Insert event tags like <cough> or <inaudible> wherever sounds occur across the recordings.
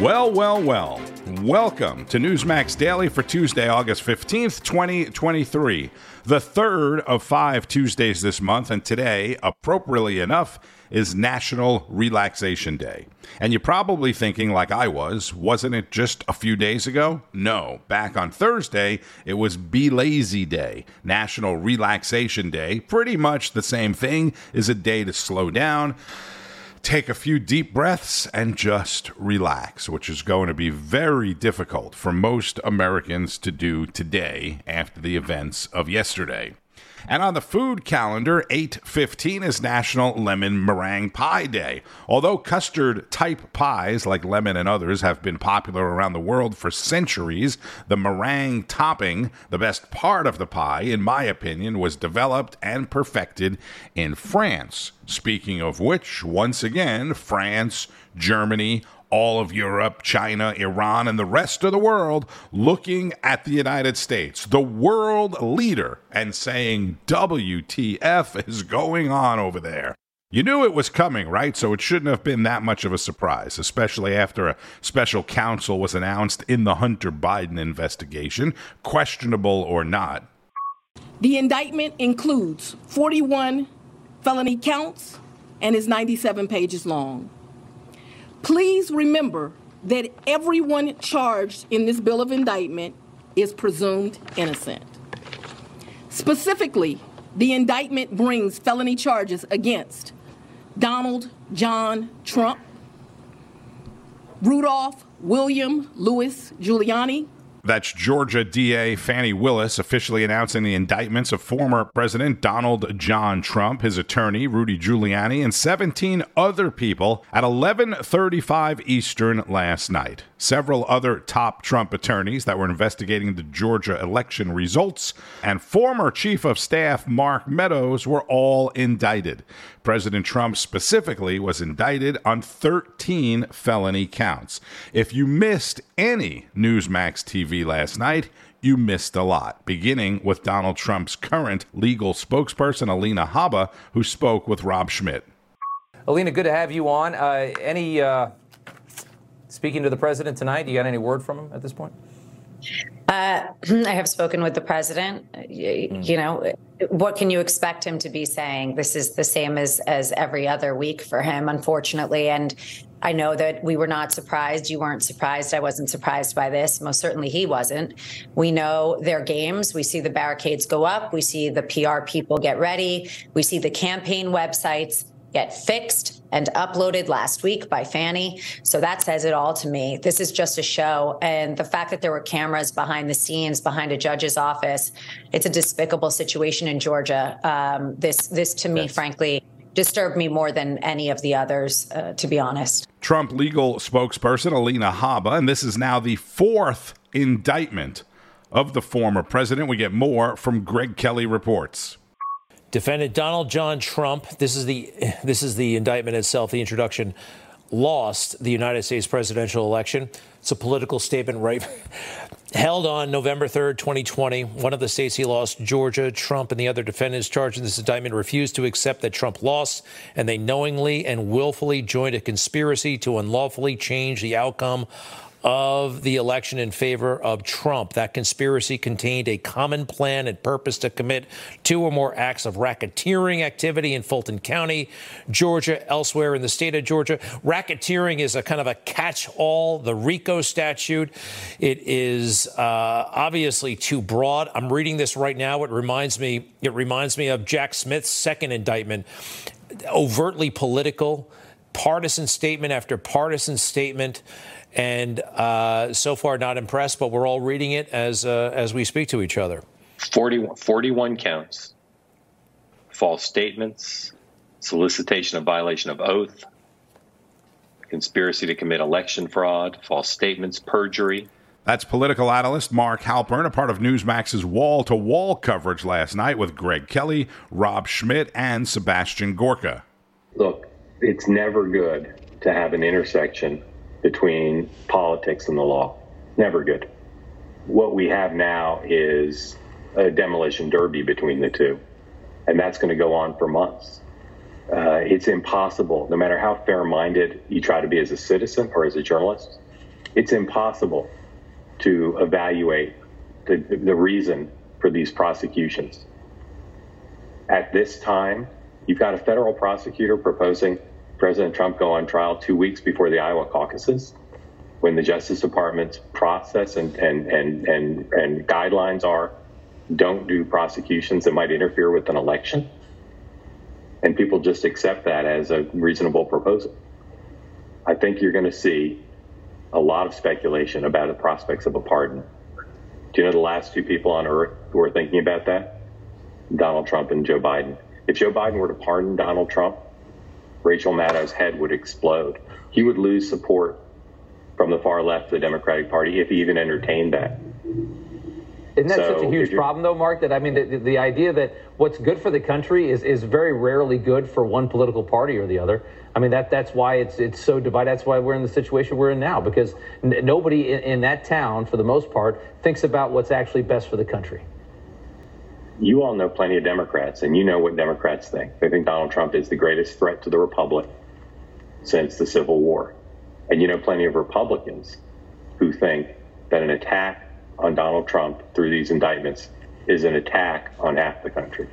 Well, well, well. Welcome to Newsmax Daily for Tuesday, August 15th, 2023, the third of five Tuesdays this month. And today, appropriately enough, is National Relaxation Day. And you're probably thinking, like I was, wasn't it just a few days ago? No. Back on Thursday, it was Be Lazy Day, National Relaxation Day. Pretty much the same thing, is a day to slow down take a few deep breaths and just relax, which is going to be very difficult for most Americans to do today after the events of yesterday. And on the food calendar, 815 is National Lemon Meringue Pie Day. Although custard type pies like lemon and others have been popular around the world for centuries, the meringue topping, the best part of the pie, in my opinion, was developed and perfected in France. Speaking of which, once again, France, Germany, all of Europe, China, Iran, and the rest of the world looking at the United States, the world leader, and saying, WTF is going on over there? You knew it was coming, right? So it shouldn't have been that much of a surprise, especially after a special counsel was announced in the Hunter Biden investigation, questionable or not. The indictment includes 41 felony counts and is 97 pages long. Please remember that everyone charged in this bill of indictment is presumed innocent. Specifically, the indictment brings felony charges against Donald John Trump, Rudolph William Louis Giuliani, that's Georgia DA Fani Willis officially announcing the indictments of former President Donald John Trump, his attorney Rudy Giuliani, and 17 other people at 11:35 Eastern last night. Several other top Trump attorneys that were investigating the Georgia election results and former Chief of Staff Mark Meadows were all indicted. President Trump specifically was indicted on 13 felony counts. If you missed any Newsmax TV last night, you missed a lot, beginning with Donald Trump's current legal spokesperson, Alina Habba, who spoke with Rob Schmitt. Alina, good to have you on. Uh, any uh, speaking to the president tonight? You got any word from him at this point? Uh, <clears throat> I have spoken with the president. You, you know, what can you expect him to be saying? This is the same as as every other week for him, unfortunately. And I know that we were not surprised. You weren't surprised. I wasn't surprised by this. Most certainly he wasn't. We know their games. We see the barricades go up. We see the PR people get ready. We see the campaign websites get fixed and uploaded last week by Fani. So that says it all to me. This is just a show. And the fact that there were cameras behind the scenes, behind a judge's office, it's a despicable situation in Georgia. Um, this, this to me, frankly, disturbed me more than any of the others, uh, to be honest. Trump legal spokesperson Alina Habba, and this is now the fourth indictment of the former president. We get more from Greg Kelly reports. Defendant Donald John Trump, this is the this is the indictment itself, the introduction, lost the United States presidential election. It's a political statement right <laughs> held on November 3rd, 2020. One of the states he lost, Georgia, Trump and the other defendants charged in this indictment refused to accept that Trump lost, and they knowingly and willfully joined a conspiracy to unlawfully change the outcome of the election in favor of Trump. That conspiracy contained a common plan and purpose to commit two or more acts of racketeering activity in Fulton County, Georgia, elsewhere in the state of Georgia. Racketeering is a kind of a catch all, the RICO statute. It is uh, obviously too broad. I'm reading this right now. It reminds me, it reminds me of Jack Smith's second indictment, overtly political, partisan statement after partisan statement and uh, so far not impressed. But we're all reading it as uh, as we speak to each other. 41, 41 counts, false statements, solicitation of violation of oath, conspiracy to commit election fraud, false statements, perjury. That's political analyst Mark Halperin, a part of Newsmax's wall to wall coverage last night with Greg Kelly, Rob Schmitt, and Sebastian Gorka. Look, it's never good to have an intersection between politics and the law. Never good. What we have now is a demolition derby between the two, and that's going to go on for months. Uh, it's impossible, no matter how fair minded you try to be as a citizen or as a journalist, it's impossible to evaluate the, the reason for these prosecutions. At this time, you've got a federal prosecutor proposing President Trump go on trial two weeks before the Iowa caucuses when the Justice Department's process and, and, and, and, and guidelines are don't do prosecutions that might interfere with an election. And people just accept that as a reasonable proposal. I think you're going to see a lot of speculation about the prospects of a pardon. Do you know the last two people on earth who are thinking about that? Donald Trump and Joe Biden. If Joe Biden were to pardon Donald Trump, Rachel Maddow's head would explode. He would lose support from the far left of the Democratic Party if he even entertained that. Isn't that so such a huge problem, though, Mark? That I mean, the, the idea that what's good for the country is, is very rarely good for one political party or the other. I mean, that that's why it's it's so divided. That's why we're in the situation we're in now because n- nobody in, in that town, for the most part, thinks about what's actually best for the country. You all know plenty of Democrats, and you know what Democrats think. They think Donald Trump is the greatest threat to the republic since the Civil War. And you know plenty of Republicans who think that an attack on Donald Trump through these indictments is an attack on half the country.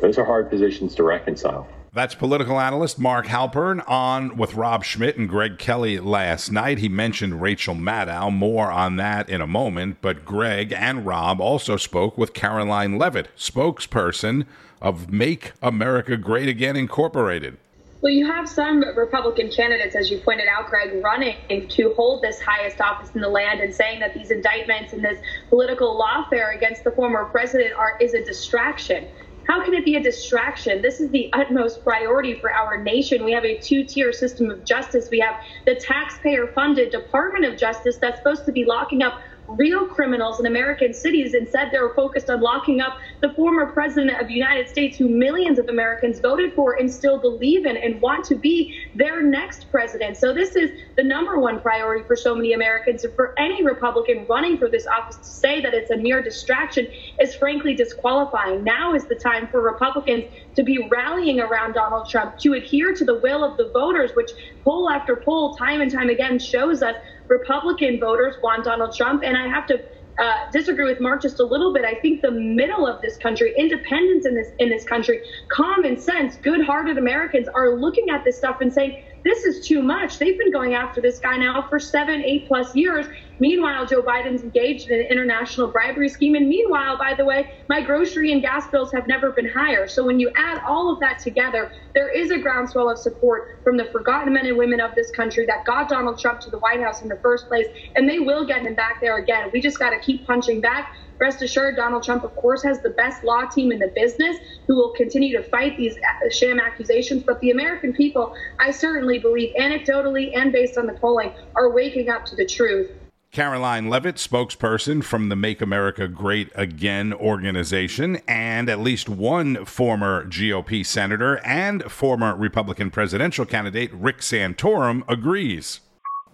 Those are hard positions to reconcile. That's political analyst Mark Halperin on with Rob Schmitt and Greg Kelly last night. He mentioned Rachel Maddow. More on that in a moment. But Greg and Rob also spoke with Karoline Leavitt, spokesperson of Make America Great Again Incorporated. Well, you have some Republican candidates, as you pointed out, Greg, running to hold this highest office in the land and saying that these indictments and this political lawfare against the former president are is a distraction. How can it be a distraction? This is the utmost priority for our nation. We have a two tier system of justice. We have the taxpayer funded Department of Justice that's supposed to be locking up real criminals in American cities. Instead, they're focused on locking up the former president of the United States, who millions of Americans voted for and still believe in and want to be their next president. So this is the number one priority for so many Americans. And for any Republican running for this office to say that it's a mere distraction is frankly disqualifying. Now is the time for Republicans to be rallying around Donald Trump, to adhere to the will of the voters, which poll after poll, time and time again, shows us Republican voters want Donald Trump. And I have to uh, disagree with Mark just a little bit. I think the middle of this country, independents in this in this country, common sense, good-hearted Americans are looking at this stuff and saying, this is too much. They've been going after this guy now for seven, eight plus years. Meanwhile, Joe Biden's engaged in an international bribery scheme. And meanwhile, by the way, my grocery and gas bills have never been higher. So when you add all of that together, there is a groundswell of support from the forgotten men and women of this country that got Donald Trump to the White House in the first place. And they will get him back there again. We just got to keep punching back Rest assured, Donald Trump, of course, has the best law team in the business who will continue to fight these uh, sham accusations. But the American people, I certainly believe, anecdotally and based on the polling, are waking up to the truth. Karoline Leavitt, spokesperson from the Make America Great Again organization, and at least one former GOP senator and former Republican presidential candidate, Rick Santorum, agrees.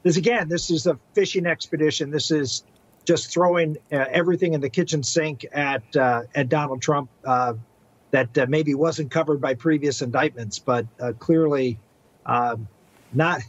This again, this is a fishing expedition. This is just throwing uh, everything in the kitchen sink at uh, at Donald Trump uh, that uh, maybe wasn't covered by previous indictments, but uh, clearly um, not.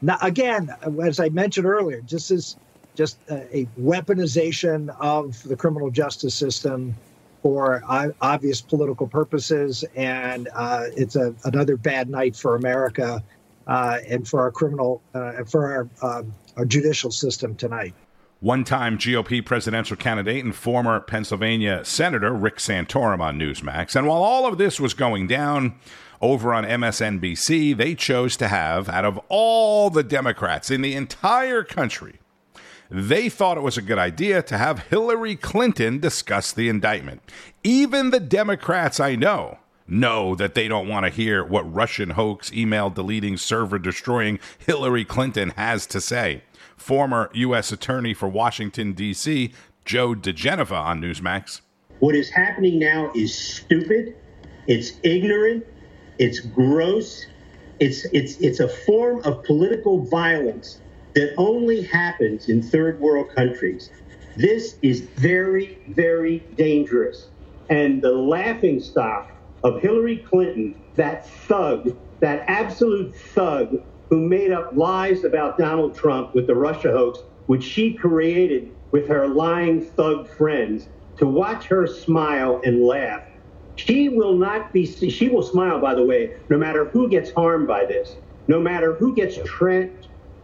Not again, as I mentioned earlier, just as just a weaponization of the criminal justice system for obvious political purposes, and uh, it's a, another bad night for America and for our criminal for our um, our judicial system tonight. One time GOP presidential candidate and former Pennsylvania Senator Rick Santorum on Newsmax. And while all of this was going down over on MSNBC, they chose to have, out of all the Democrats in the entire country, they thought it was a good idea to have Hillary Clinton discuss the indictment. Even the Democrats I know know that they don't want to hear what Russian hoax, email deleting, server destroying Hillary Clinton has to say former U.S. Attorney for Washington, D.C., Joe diGenova on Newsmax. What is happening now is stupid, it's ignorant, it's gross, it's, it's, it's a form of political violence that only happens in third world countries. This is very, very dangerous. And the laughing stock of Hillary Clinton, that thug, that absolute thug who made up lies about Donald Trump with the Russia hoax, which she created with her lying thug friends, to watch her smile and laugh. She will not be, she will smile, by the way, no matter who gets harmed by this, no matter who gets, tra-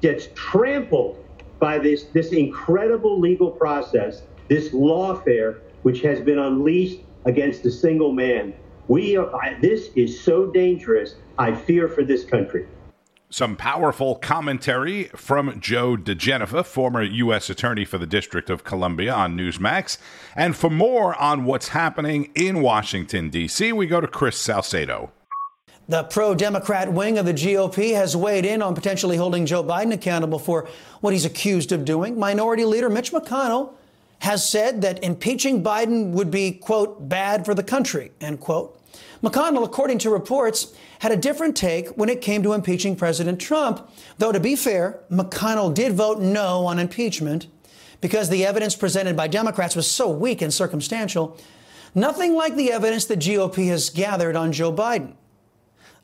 gets trampled by this, this incredible legal process, this lawfare, which has been unleashed against a single man. We are, this is so dangerous. I fear for this country. Some powerful commentary from Joe diGenova, former U.S. Attorney for the District of Columbia on Newsmax. And for more on what's happening in Washington, D.C., we go to Chris Salcedo. The pro Democrat wing of the GOP has weighed in on potentially holding Joe Biden accountable for what he's accused of doing. Minority Leader Mitch McConnell has said that impeaching Biden would be, quote, bad for the country, end quote. McConnell, according to reports, had a different take when it came to impeaching President Trump. Though, to be fair, McConnell did vote no on impeachment because the evidence presented by Democrats was so weak and circumstantial. Nothing like the evidence the GOP has gathered on Joe Biden.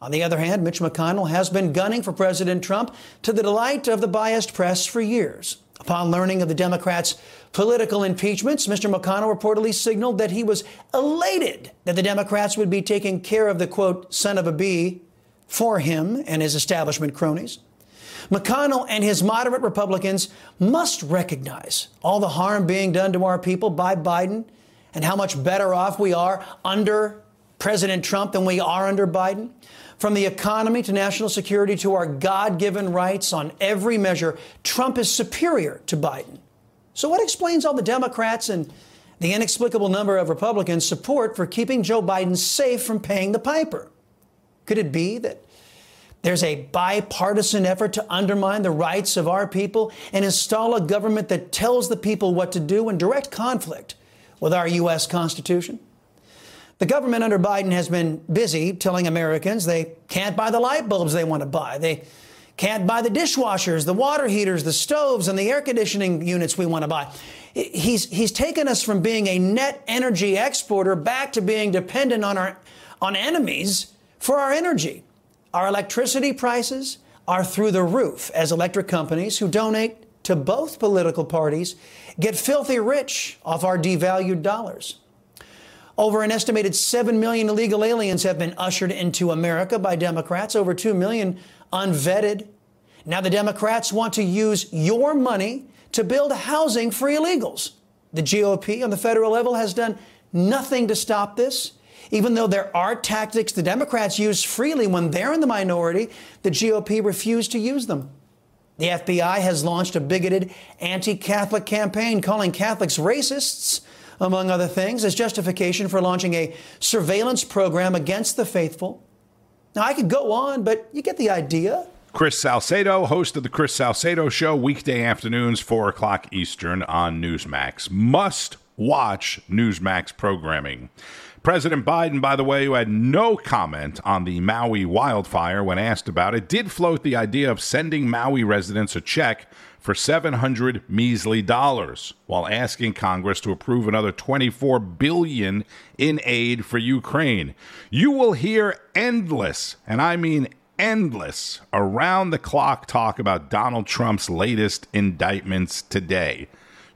On the other hand, Mitch McConnell has been gunning for President Trump to the delight of the biased press for years. Upon learning of the Democrats' political impeachments, Mr. McConnell reportedly signaled that he was elated that the Democrats would be taking care of the quote, son of a bee for him and his establishment cronies. McConnell and his moderate Republicans must recognize all the harm being done to our people by Biden and how much better off we are under President Trump than we are under Biden. From the economy to national security to our God given rights on every measure, Trump is superior to Biden. So, what explains all the Democrats and the inexplicable number of Republicans' support for keeping Joe Biden safe from paying the piper? Could it be that there's a bipartisan effort to undermine the rights of our people and install a government that tells the people what to do in direct conflict with our U.S. Constitution? The government under Biden has been busy telling Americans they can't buy the light bulbs they want to buy. They can't buy the dishwashers, the water heaters, the stoves, and the air conditioning units we want to buy. He's, he's taken us from being a net energy exporter back to being dependent on, our, on enemies for our energy. Our electricity prices are through the roof as electric companies who donate to both political parties get filthy rich off our devalued dollars. Over an estimated 7 million illegal aliens have been ushered into America by Democrats, over 2 million unvetted. Now the Democrats want to use your money to build housing for illegals. The GOP on the federal level has done nothing to stop this. Even though there are tactics the Democrats use freely when they're in the minority, the GOP refused to use them. The FBI has launched a bigoted anti Catholic campaign calling Catholics racists among other things, as justification for launching a surveillance program against the faithful. Now, I could go on, but you get the idea. Chris Salcedo, host of the Chris Salcedo Show, weekday afternoons, 4 o'clock Eastern on Newsmax. Must watch Newsmax programming. President Biden, by the way, who had no comment on the Maui wildfire when asked about it, did float the idea of sending Maui residents a check for 700 measly dollars while asking Congress to approve another 24 billion in aid for Ukraine. You will hear endless, and I mean endless, around the clock talk about Donald Trump's latest indictments today.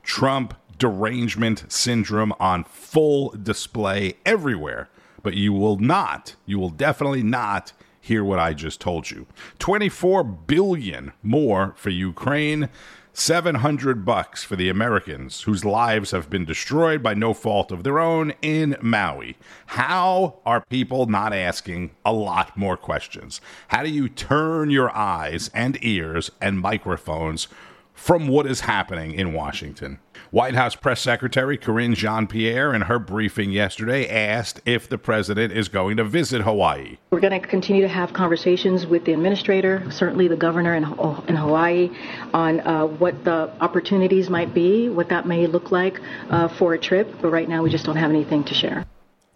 Trump derangement syndrome on full display everywhere. But you will not, you will definitely not hear what I just told you. 24 billion more for Ukraine. 700 bucks for the Americans whose lives have been destroyed by no fault of their own in Maui. How are people not asking a lot more questions? How do you turn your eyes and ears and microphones from what is happening in Washington? White House Press Secretary Karine Jean Pierre, in her briefing yesterday, asked if the president is going to visit Hawaii. We're going to continue to have conversations with the administrator, certainly the governor in, in Hawaii, on uh, what the opportunities might be, what that may look like uh, for a trip. But right now, we just don't have anything to share.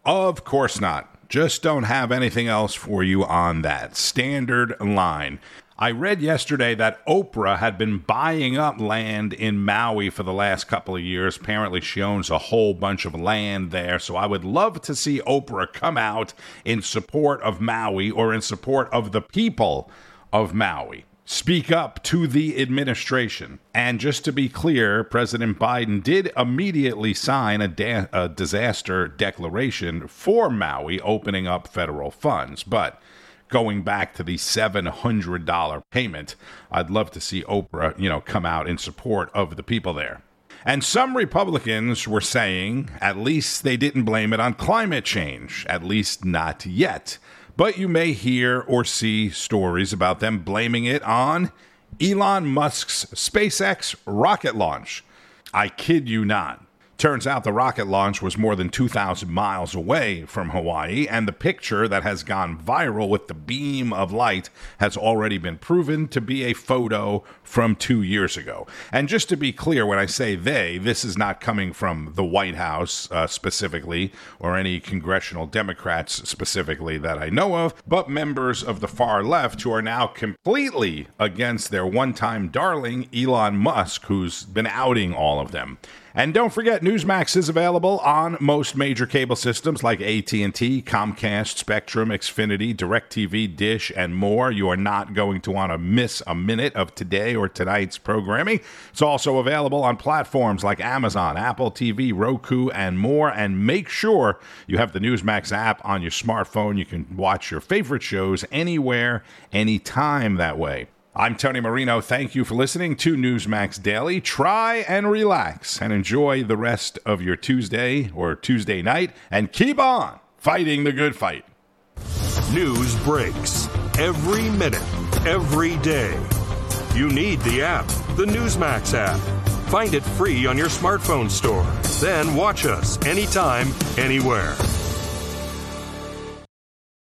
Of course not. Just don't have anything else for you on that. Standard line. I read yesterday that Oprah had been buying up land in Maui for the last couple of years. Apparently, she owns a whole bunch of land there. So I would love to see Oprah come out in support of Maui or in support of the people of Maui. speak up to the administration. And just to be clear, President Biden did immediately sign a, da- a, disaster declaration for Maui, opening up federal funds. But going back to the $700 payment, I'd love to see Oprah, you know, come out in support of the people there. And some Republicans were saying at least they didn't blame it on climate change, at least not yet. But you may hear or see stories about them blaming it on Elon Musk's SpaceX rocket launch. I kid you not. Turns out the rocket launch was more than 2,000 miles away from Hawaii, and the picture that has gone viral with the beam of light has already been proven to be a photo from two years ago. And just to be clear, when I say they, this is not coming from the White House uh, specifically, or any congressional Democrats specifically that I know of, but members of the far left who are now completely against their one time darling, Elon Musk, who's been outing all of them. And don't forget, Newsmax is available on most major cable systems like AT&T, Comcast, Spectrum, Xfinity, DirecTV, Dish, and more. You are not going to want to miss a minute of today or tonight's programming. It's also available on platforms like Amazon, Apple TV, Roku, and more. And make sure you have the Newsmax app on your smartphone. You can watch your favorite shows anywhere, anytime that way. I'm Tony Marino. Thank you for listening to Newsmax Daily. Try and relax and enjoy the rest of your Tuesday or Tuesday night and keep on fighting the good fight. News breaks every minute, every day. You need the app, the Newsmax app. Find it free on your smartphone store. Then watch us anytime, anywhere.